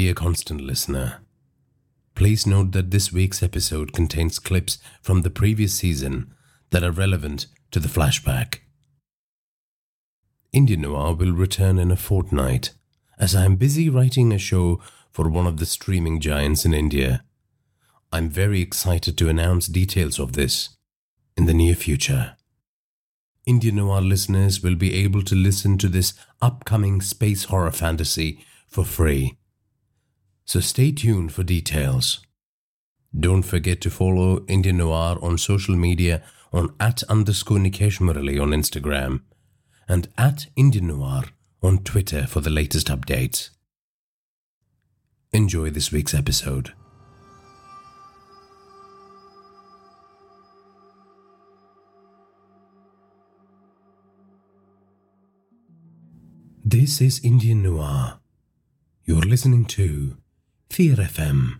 Dear constant listener, please note that this week's episode contains clips from the previous season that are relevant to the flashback. Indian Noir will return in a fortnight, as I am busy writing a show for one of the streaming giants in India. I'm very excited to announce details of this in the near future. Indian Noir listeners will be able to listen to this upcoming space horror fantasy for free. So stay tuned for details. Don't forget to follow Indian Noir on social media on at underscore Nikesh Murali on Instagram and at Indian Noir on Twitter for the latest updates. Enjoy this week's episode. This is Indian Noir. You're listening to Fear FM,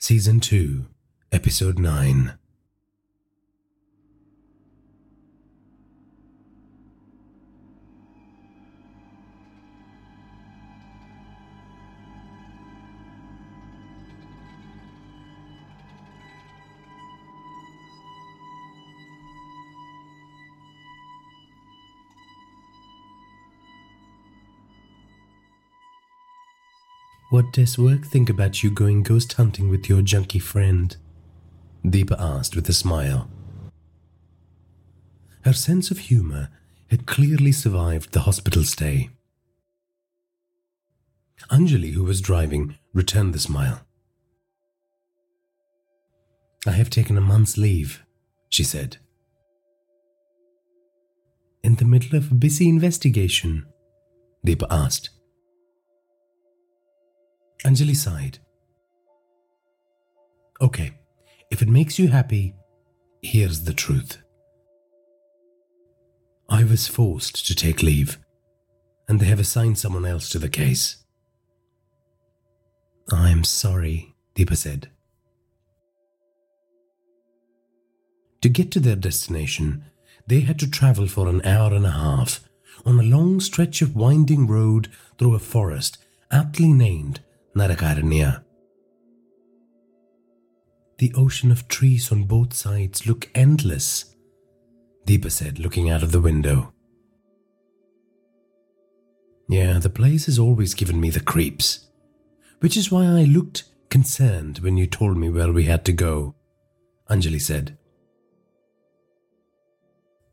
Season 2, Episode 9. What does work think about you going ghost hunting with your junkie friend? Deepa asked with a smile. Her sense of humor had clearly survived the hospital stay. Anjali, who was driving, returned the smile. I have taken a month's leave, she said. In the middle of a busy investigation? Deepa asked. Anjali sighed. Okay, if it makes you happy, here's the truth. I was forced to take leave, and they have assigned someone else to the case. I'm sorry, Deepa said. To get to their destination, they had to travel for an hour and a half on a long stretch of winding road through a forest aptly named Narakaranya. The ocean of trees on both sides look endless, Deepa said, looking out of the window. Yeah, the place has always given me the creeps, which is why I looked concerned when you told me where we had to go, Anjali said.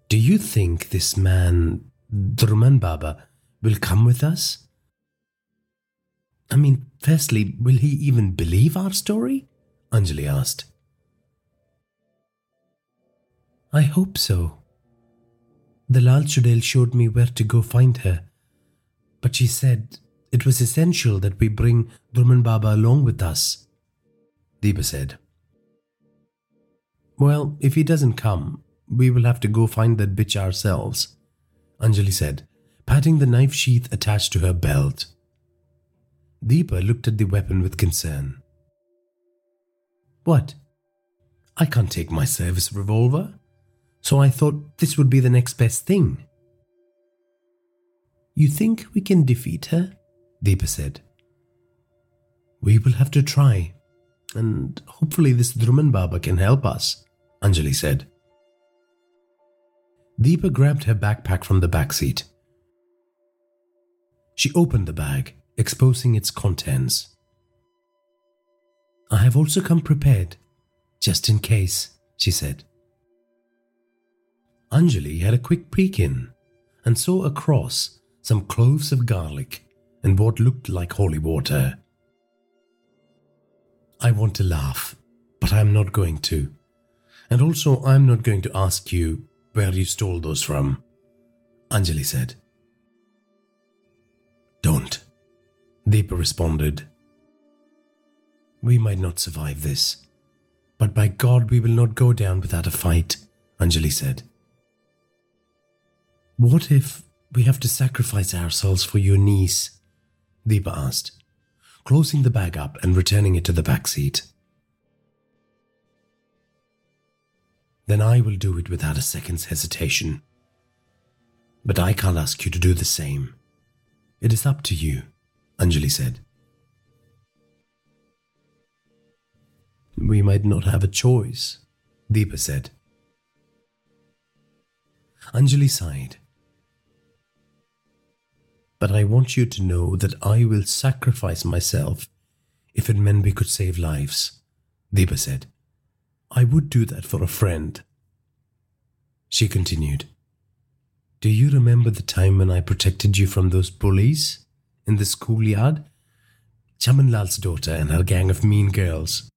Do you think this man, Druman Baba, will come with us? I mean, firstly, will he even believe our story? Anjali asked. I hope so. The Lal Chudail showed me where to go find her, but she said it was essential that we bring Druman Baba along with us. Deepa said. Well, if he doesn't come, we will have to go find that bitch ourselves, Anjali said, patting the knife sheath attached to her belt. Deepa looked at the weapon with concern. What? I can't take my service revolver, so I thought this would be the next best thing. You think we can defeat her? Deepa said. We will have to try, and hopefully this Druman Baba can help us, Anjali said. Deepa grabbed her backpack from the back seat. She opened the bag exposing its contents. I have also come prepared, just in case, she said. Anjali had a quick peek in and saw across some cloves of garlic and what looked like holy water. I want to laugh, but I am not going to. And also, I am not going to ask you where you stole those from, Anjali said. Don't. Deepa responded. We might not survive this, but by God, we will not go down without a fight, Anjali said. What if we have to sacrifice ourselves for your niece? Deepa asked, closing the bag up and returning it to the back seat. Then I will do it without a second's hesitation. But I can't ask you to do the same. It is up to you. Anjali said. we might not have a choice, Deepa said. Anjali sighed. But I want you to know that I will sacrifice myself if it meant we could save lives, Deepa said. I would do that for a friend. She continued, Do you remember the time when I protected you from those bullies in the schoolyard? Chamanlal's daughter and her gang of mean girls.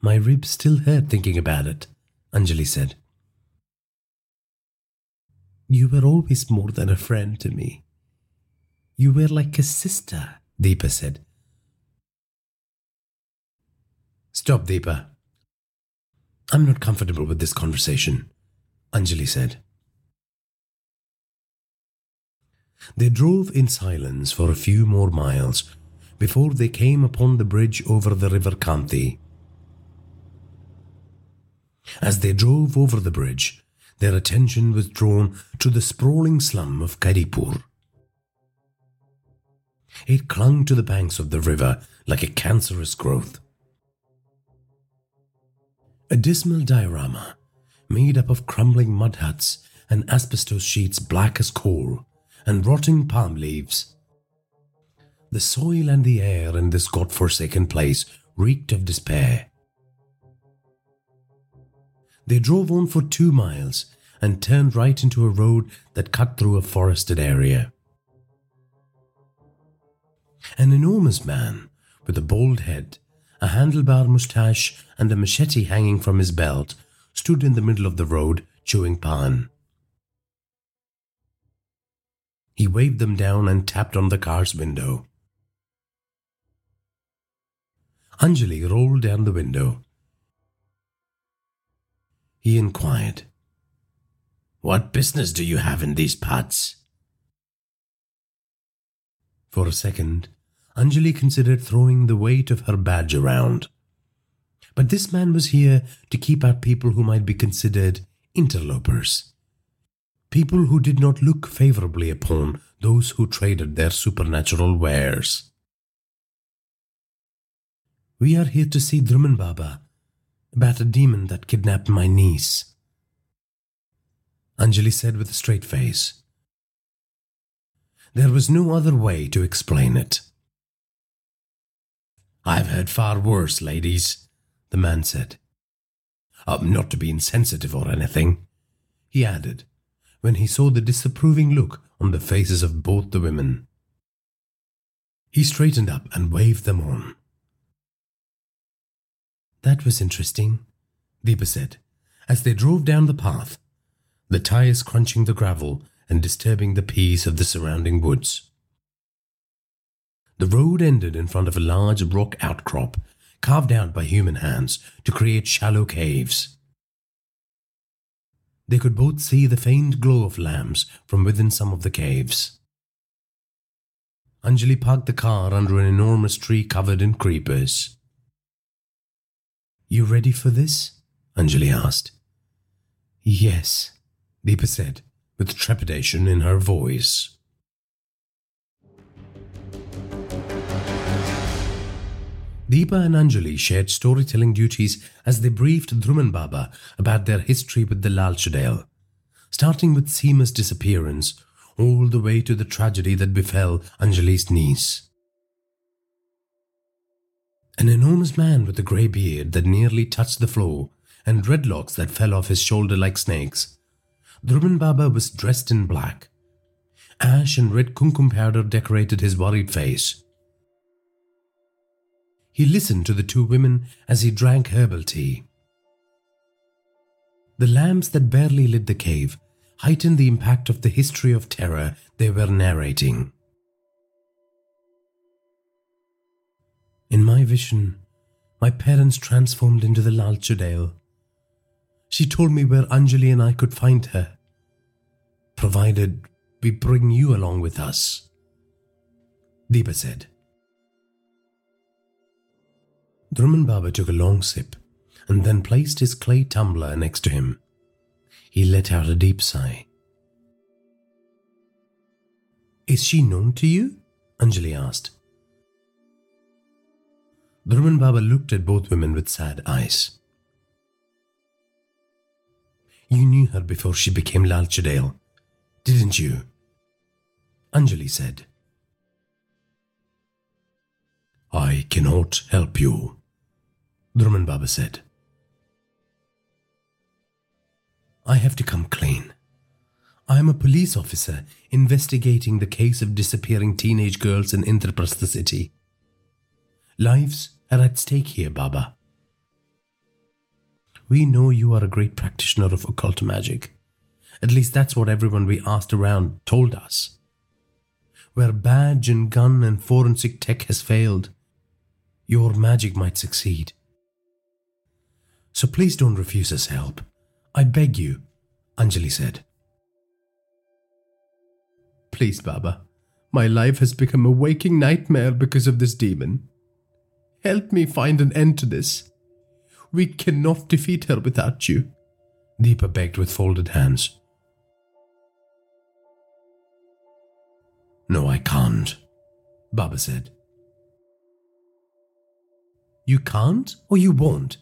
My ribs still hurt thinking about it, Anjali said. You were always more than a friend to me. You were like a sister, Deepa said. Stop, Deepa. I'm not comfortable with this conversation, Anjali said. They drove in silence for a few more miles before they came upon the bridge over the river Kanti. As they drove over the bridge, their attention was drawn to the sprawling slum of Karipur. It clung to the banks of the river like a cancerous growth. A dismal diorama made up of crumbling mud huts and asbestos sheets black as coal and rotting palm leaves. The soil and the air in this god-forsaken place reeked of despair. They drove on for two miles and turned right into a road that cut through a forested area. An enormous man with a bald head, a handlebar moustache, and a machete hanging from his belt stood in the middle of the road chewing pan. He waved them down and tapped on the car's window. Anjali rolled down the window he inquired. What business do you have in these parts? For a second, Anjali considered throwing the weight of her badge around. But this man was here to keep out people who might be considered interlopers. People who did not look favorably upon those who traded their supernatural wares. We are here to see Druman Baba about a demon that kidnapped my niece. Anjali said with a straight face. There was no other way to explain it. I've heard far worse, ladies, the man said. Uh, not to be insensitive or anything, he added, when he saw the disapproving look on the faces of both the women. He straightened up and waved them on. That was interesting, Deepa said, as they drove down the path, the tires crunching the gravel and disturbing the peace of the surrounding woods. The road ended in front of a large rock outcrop carved out by human hands to create shallow caves. They could both see the faint glow of lamps from within some of the caves. Anjali parked the car under an enormous tree covered in creepers. You ready for this? Anjali asked. Yes, Deepa said, with trepidation in her voice. Deepa and Anjali shared storytelling duties as they briefed Druman Baba about their history with the Lal Chudail, starting with Seema's disappearance all the way to the tragedy that befell Anjali's niece. An enormous man with a grey beard that nearly touched the floor and dreadlocks that fell off his shoulder like snakes. Druman Baba was dressed in black. Ash and red kumkum powder decorated his worried face. He listened to the two women as he drank herbal tea. The lamps that barely lit the cave heightened the impact of the history of terror they were narrating. In my vision, my parents transformed into the Lal She told me where Anjali and I could find her, provided we bring you along with us. Deepa said. Druman Baba took a long sip and then placed his clay tumbler next to him. He let out a deep sigh. Is she known to you? Anjali asked. Druman Baba looked at both women with sad eyes. You knew her before she became Lal Chudail, didn't you? Anjali said. I cannot help you, Druman Baba said. I have to come clean. I am a police officer investigating the case of disappearing teenage girls in Indraprastha city. Lives are at stake here, Baba. We know you are a great practitioner of occult magic. At least that's what everyone we asked around told us. Where badge and gun and forensic tech has failed, your magic might succeed. So please don't refuse us help. I beg you, Anjali said. Please, Baba. My life has become a waking nightmare because of this demon. Help me find an end to this. We cannot defeat her without you. Deepa begged with folded hands. No, I can't, Baba said. You can't or you won't?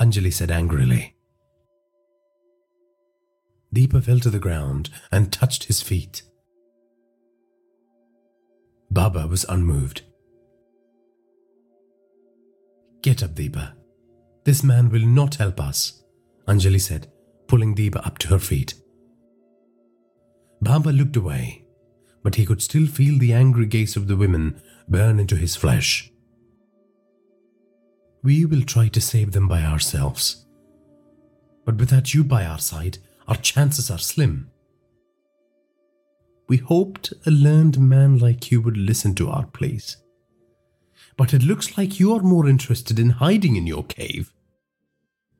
Anjali said angrily. Deepa fell to the ground and touched his feet. Baba was unmoved. Get up, Deepa. This man will not help us, Anjali said, pulling Deepa up to her feet. Baba looked away, but he could still feel the angry gaze of the women burn into his flesh. We will try to save them by ourselves. But without you by our side, our chances are slim. We hoped a learned man like you would listen to our pleas. But it looks like you are more interested in hiding in your cave.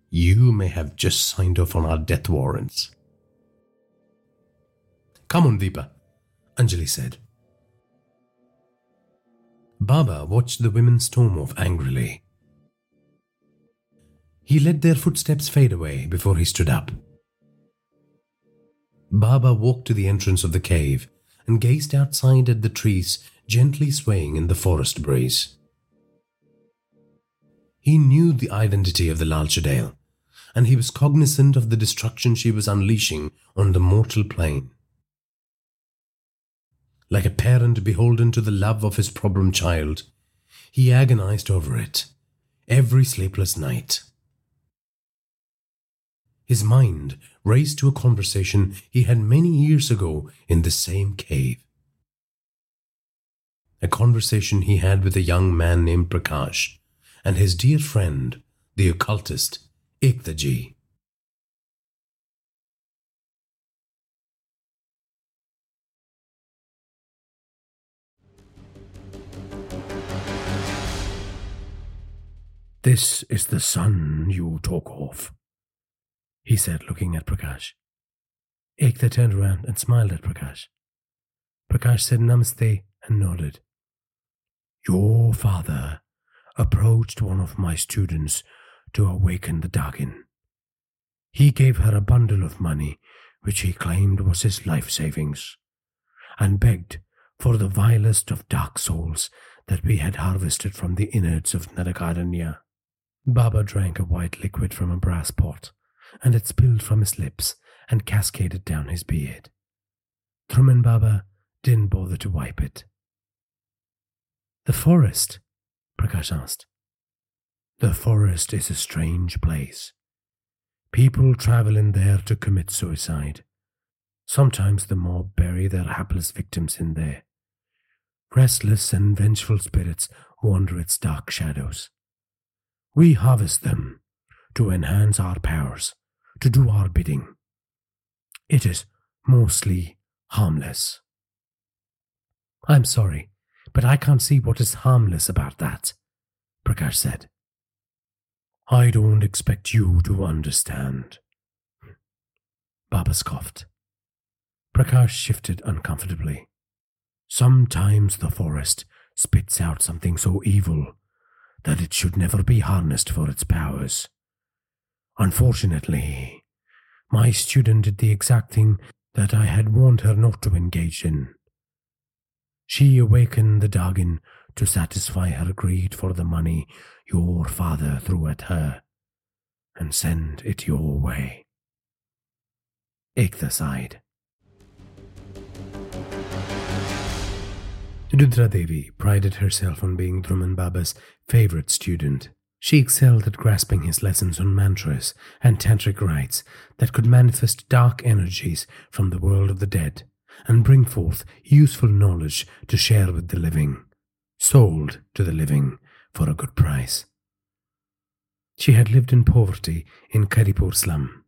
You may have just signed off on our death warrants. Come on, Deepa, Anjali said. Baba watched the women storm off angrily. He let their footsteps fade away before he stood up. Baba walked to the entrance of the cave and gazed outside at the trees gently swaying in the forest breeze. He knew the identity of the Lal Chudail, and he was cognizant of the destruction she was unleashing on the mortal plane. Like a parent beholden to the love of his problem child, he agonized over it every sleepless night. His mind raced to a conversation he had many years ago in the same cave. A conversation he had with a young man named Prakash and his dear friend, the occultist, Ektaji. This is the son you talk of, he said, looking at Prakash. Ekta turned around and smiled at Prakash. Prakash said namaste and nodded. Your father approached one of my students to awaken the Dagin. He gave her a bundle of money, which he claimed was his life savings, and begged for the vilest of dark souls that we had harvested from the innards of Narakaranya. Baba drank a white liquid from a brass pot, and it spilled from his lips and cascaded down his beard. Druman Baba didn't bother to wipe it. The forest? Prakash asked. The forest is a strange place. People travel in there to commit suicide. Sometimes the mob bury their hapless victims in there. Restless and vengeful spirits wander its dark shadows. We harvest them to enhance our powers, to do our bidding. It is mostly harmless. I'm sorry, but I can't see what is harmless about that, Prakash said. I don't expect you to understand. Baba scoffed. Prakash shifted uncomfortably. Sometimes the forest spits out something so evil that it should never be harnessed for its powers. Unfortunately, my student did the exact thing that I had warned her not to engage in. She awakened the Dagin to satisfy her greed for the money your father threw at her and send it your way. Ekta sighed. Rudra Devi prided herself on being Druman Baba's favorite student. She excelled at grasping his lessons on mantras and tantric rites that could manifest dark energies from the world of the dead and bring forth useful knowledge to share with the living, sold to the living for a good price. She had lived in poverty in Karipur slum.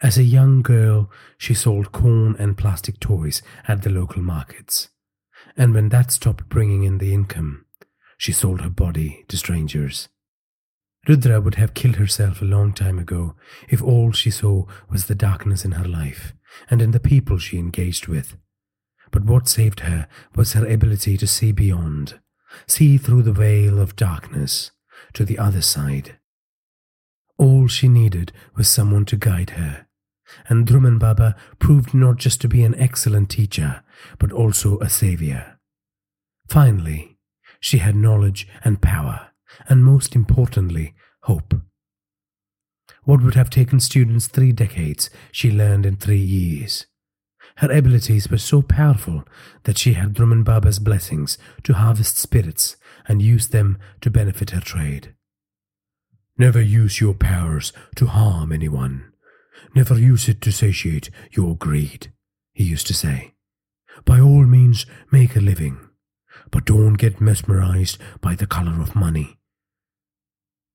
As a young girl, she sold corn and plastic toys at the local markets. And when that stopped bringing in the income, she sold her body to strangers. Rudra would have killed herself a long time ago if all she saw was the darkness in her life and in the people she engaged with. But what saved her was her ability to see beyond, see through the veil of darkness to the other side. All she needed was someone to guide her, and Druman Baba proved not just to be an excellent teacher, but also a savior. Finally, she had knowledge and power and most importantly, hope. What would have taken students three decades, she learned in three years. Her abilities were so powerful that she had Druman Baba's blessings to harvest spirits and use them to benefit her trade. Never use your powers to harm anyone. Never use it to satiate your greed, he used to say. By all means, make a living, but don't get mesmerized by the color of money.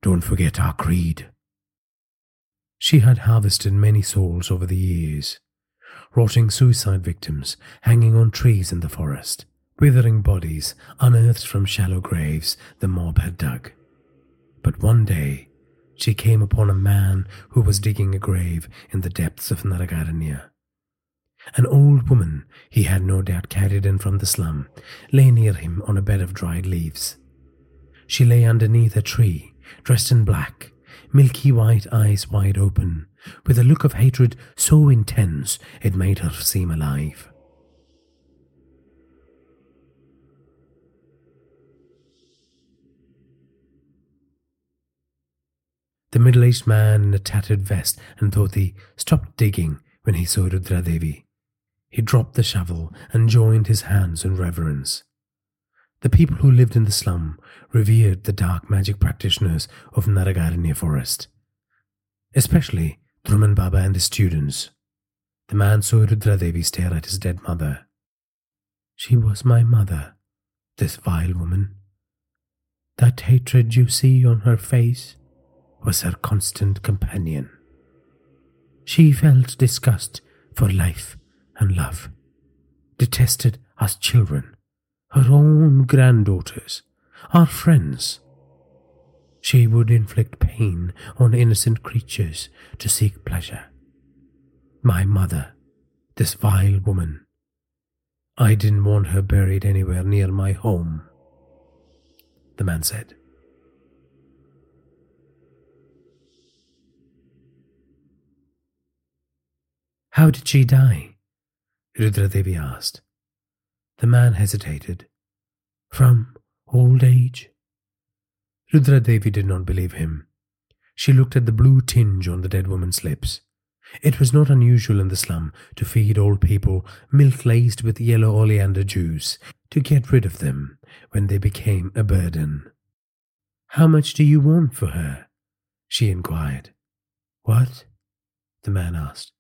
Don't forget our creed. She had harvested many souls over the years, rotting suicide victims hanging on trees in the forest, withering bodies unearthed from shallow graves the mob had dug. But one day, she came upon a man who was digging a grave in the depths of Narakaranya. An old woman he had no doubt carried in from the slum lay near him on a bed of dried leaves. She lay underneath a tree, dressed in black, milky white eyes wide open, with a look of hatred so intense it made her seem alive. The middle aged man in a tattered vest and dhoti stopped digging when he saw Rudra Devi. He dropped the shovel and joined his hands in reverence. The people who lived in the slum revered the dark magic practitioners of Narakaranya forest, especially Druman Baba and his students. The man saw Rudra Devi stare at his dead mother. She was my mother, this vile woman. That hatred you see on her face was her constant companion. She felt disgust for life and love, detested us children, her own granddaughters, our friends. She would inflict pain on innocent creatures to seek pleasure. My mother, this vile woman, I didn't want her buried anywhere near my home, the man said. How did she die? Rudradevi asked. The man hesitated. From old age? Rudra Devi did not believe him. She looked at the blue tinge on the dead woman's lips. It was not unusual in the slum to feed old people milk laced with yellow oleander juice to get rid of them when they became a burden. How much do you want for her? she inquired. What? the man asked.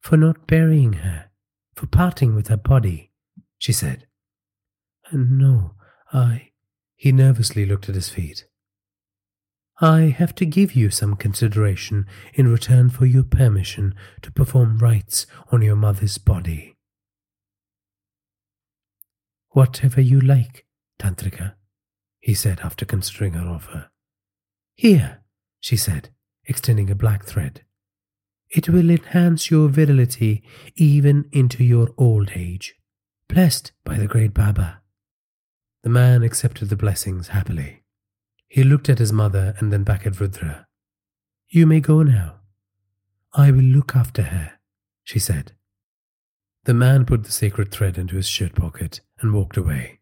For not burying her, for parting with her body she said. Uh, no, I. He nervously looked at his feet. I have to give you some consideration in return for your permission to perform rites on your mother's body. Whatever you like, Tantrika, he said after considering her offer. Here, she said, extending a black thread. It will enhance your virility even into your old age blessed by the great Baba. The man accepted the blessings happily. He looked at his mother and then back at Rudra. You may go now. I will look after her, she said. The man put the sacred thread into his shirt pocket and walked away,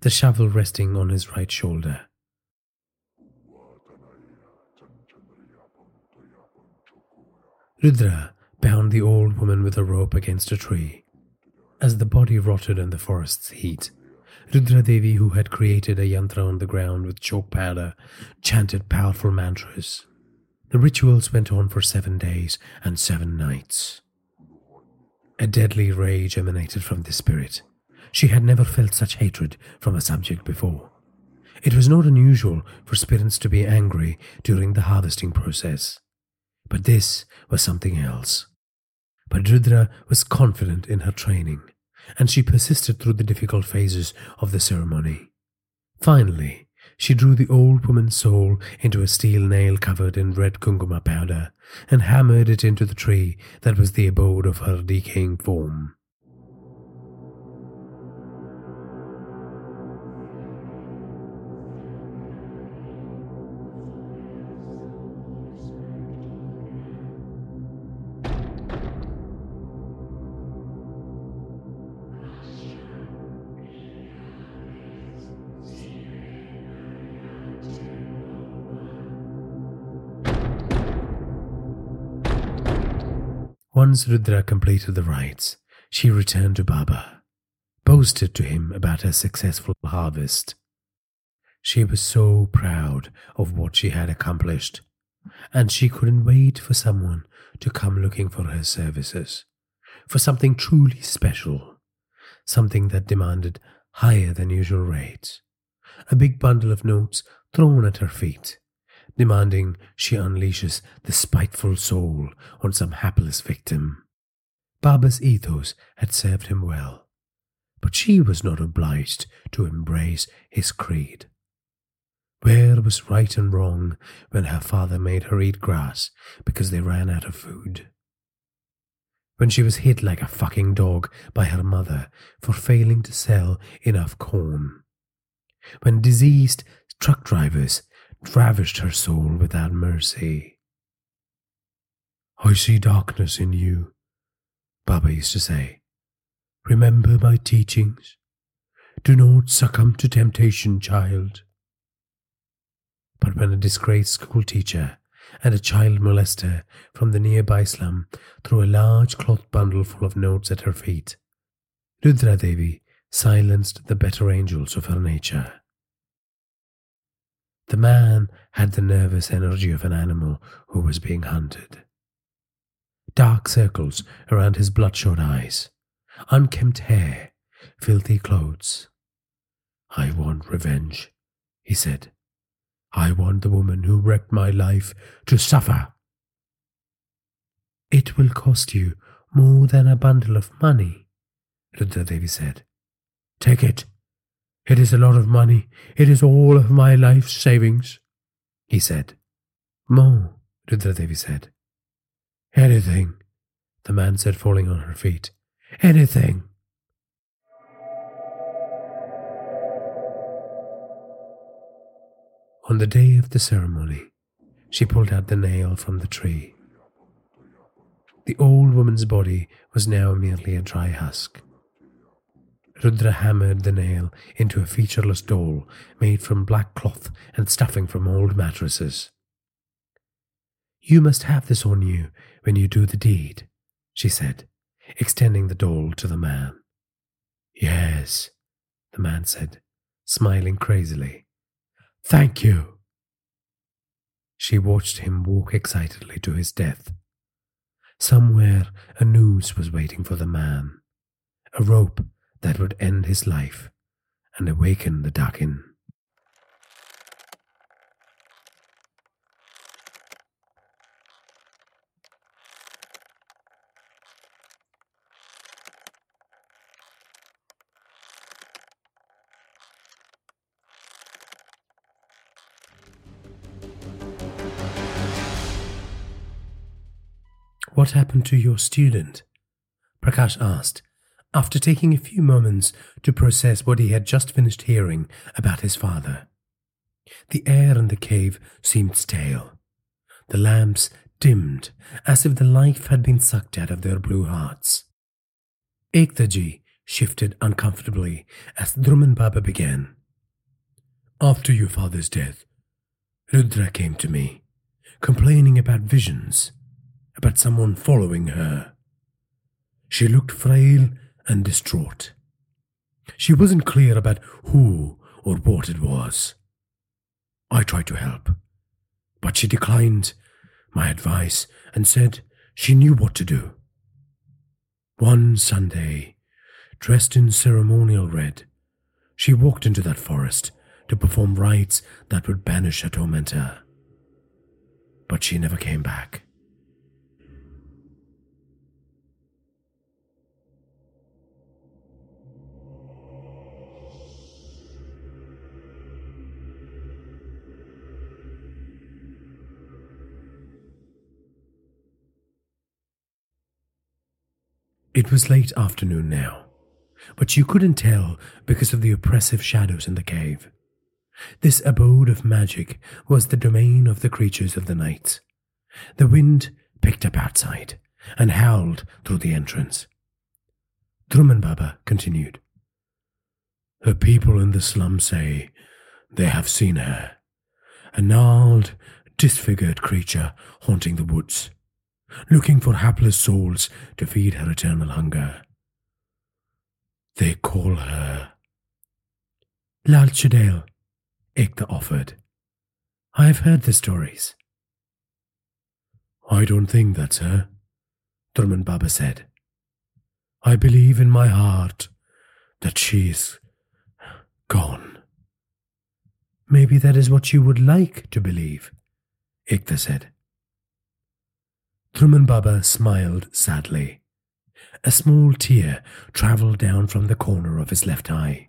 the shovel resting on his right shoulder. Rudra bound the old woman with a rope against a tree. As the body rotted in the forest's heat, Rudra Devi, who had created a yantra on the ground with chalk powder, chanted powerful mantras. The rituals went on for seven days and seven nights. A deadly rage emanated from the spirit. She had never felt such hatred from a subject before. It was not unusual for spirits to be angry during the harvesting process. But this was something else. But Rudra was confident in her training, and she persisted through the difficult phases of the ceremony. Finally, she drew the old woman's soul into a steel nail covered in red kunguma powder and hammered it into the tree that was the abode of her decaying form. Once Rudra completed the rites, she returned to Baba, boasted to him about her successful harvest. She was so proud of what she had accomplished, and she couldn't wait for someone to come looking for her services, for something truly special, something that demanded higher than usual rates. A big bundle of notes thrown at her feet demanding she unleashes the spiteful soul on some hapless victim. Baba's ethos had served him well, but she was not obliged to embrace his creed. Where was right and wrong when her father made her eat grass because they ran out of food? When she was hit like a fucking dog by her mother for failing to sell enough corn? When diseased truck drivers ravished her soul without mercy. I see darkness in you, Baba used to say. Remember my teachings. Do not succumb to temptation, child. But when a disgraced school teacher and a child molester from the nearby slum threw a large cloth bundle full of notes at her feet, Rudra Devi silenced the better angels of her nature. The man had the nervous energy of an animal who was being hunted. Dark circles around his bloodshot eyes, unkempt hair, filthy clothes. I want revenge, he said. I want the woman who wrecked my life to suffer. It will cost you more than a bundle of money, Rudra Devi said. Take it, it is a lot of money. It is all of my life's savings, he said. More, Rudradevi said. Anything, the man said, falling on her feet. Anything. On the day of the ceremony, she pulled out the nail from the tree. The old woman's body was now merely a dry husk. Rudra hammered the nail into a featureless doll made from black cloth and stuffing from old mattresses. You must have this on you when you do the deed, she said, extending the doll to the man. Yes, the man said, smiling crazily. Thank you. She watched him walk excitedly to his death. Somewhere a noose was waiting for the man, a rope that would end his life and awaken the Dakin. What happened to your student? Prakash asked after taking a few moments to process what he had just finished hearing about his father. The air in the cave seemed stale. The lamps dimmed as if the life had been sucked out of their blue hearts. Ektaji shifted uncomfortably as Druman Baba began. After your father's death, Rudra came to me, complaining about visions, about someone following her. She looked frail and distraught. She wasn't clear about who or what it was. I tried to help, but she declined my advice and said she knew what to do. One Sunday, dressed in ceremonial red, she walked into that forest to perform rites that would banish her tormentor. But she never came back. It was late afternoon now, but you couldn't tell because of the oppressive shadows in the cave. This abode of magic was the domain of the creatures of the night. The wind picked up outside and howled through the entrance. Druman Baba continued. Her people in the slum say they have seen her, a gnarled, disfigured creature haunting the woods looking for hapless souls to feed her eternal hunger. They call her Lal Chudail, Ekta offered. I have heard the stories. I don't think that's her, Druman Baba said. I believe in my heart that she's gone. Maybe that is what you would like to believe, Ekta said. Druman Baba smiled sadly. A small tear travelled down from the corner of his left eye.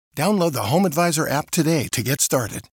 Download the Home Advisor app today to get started.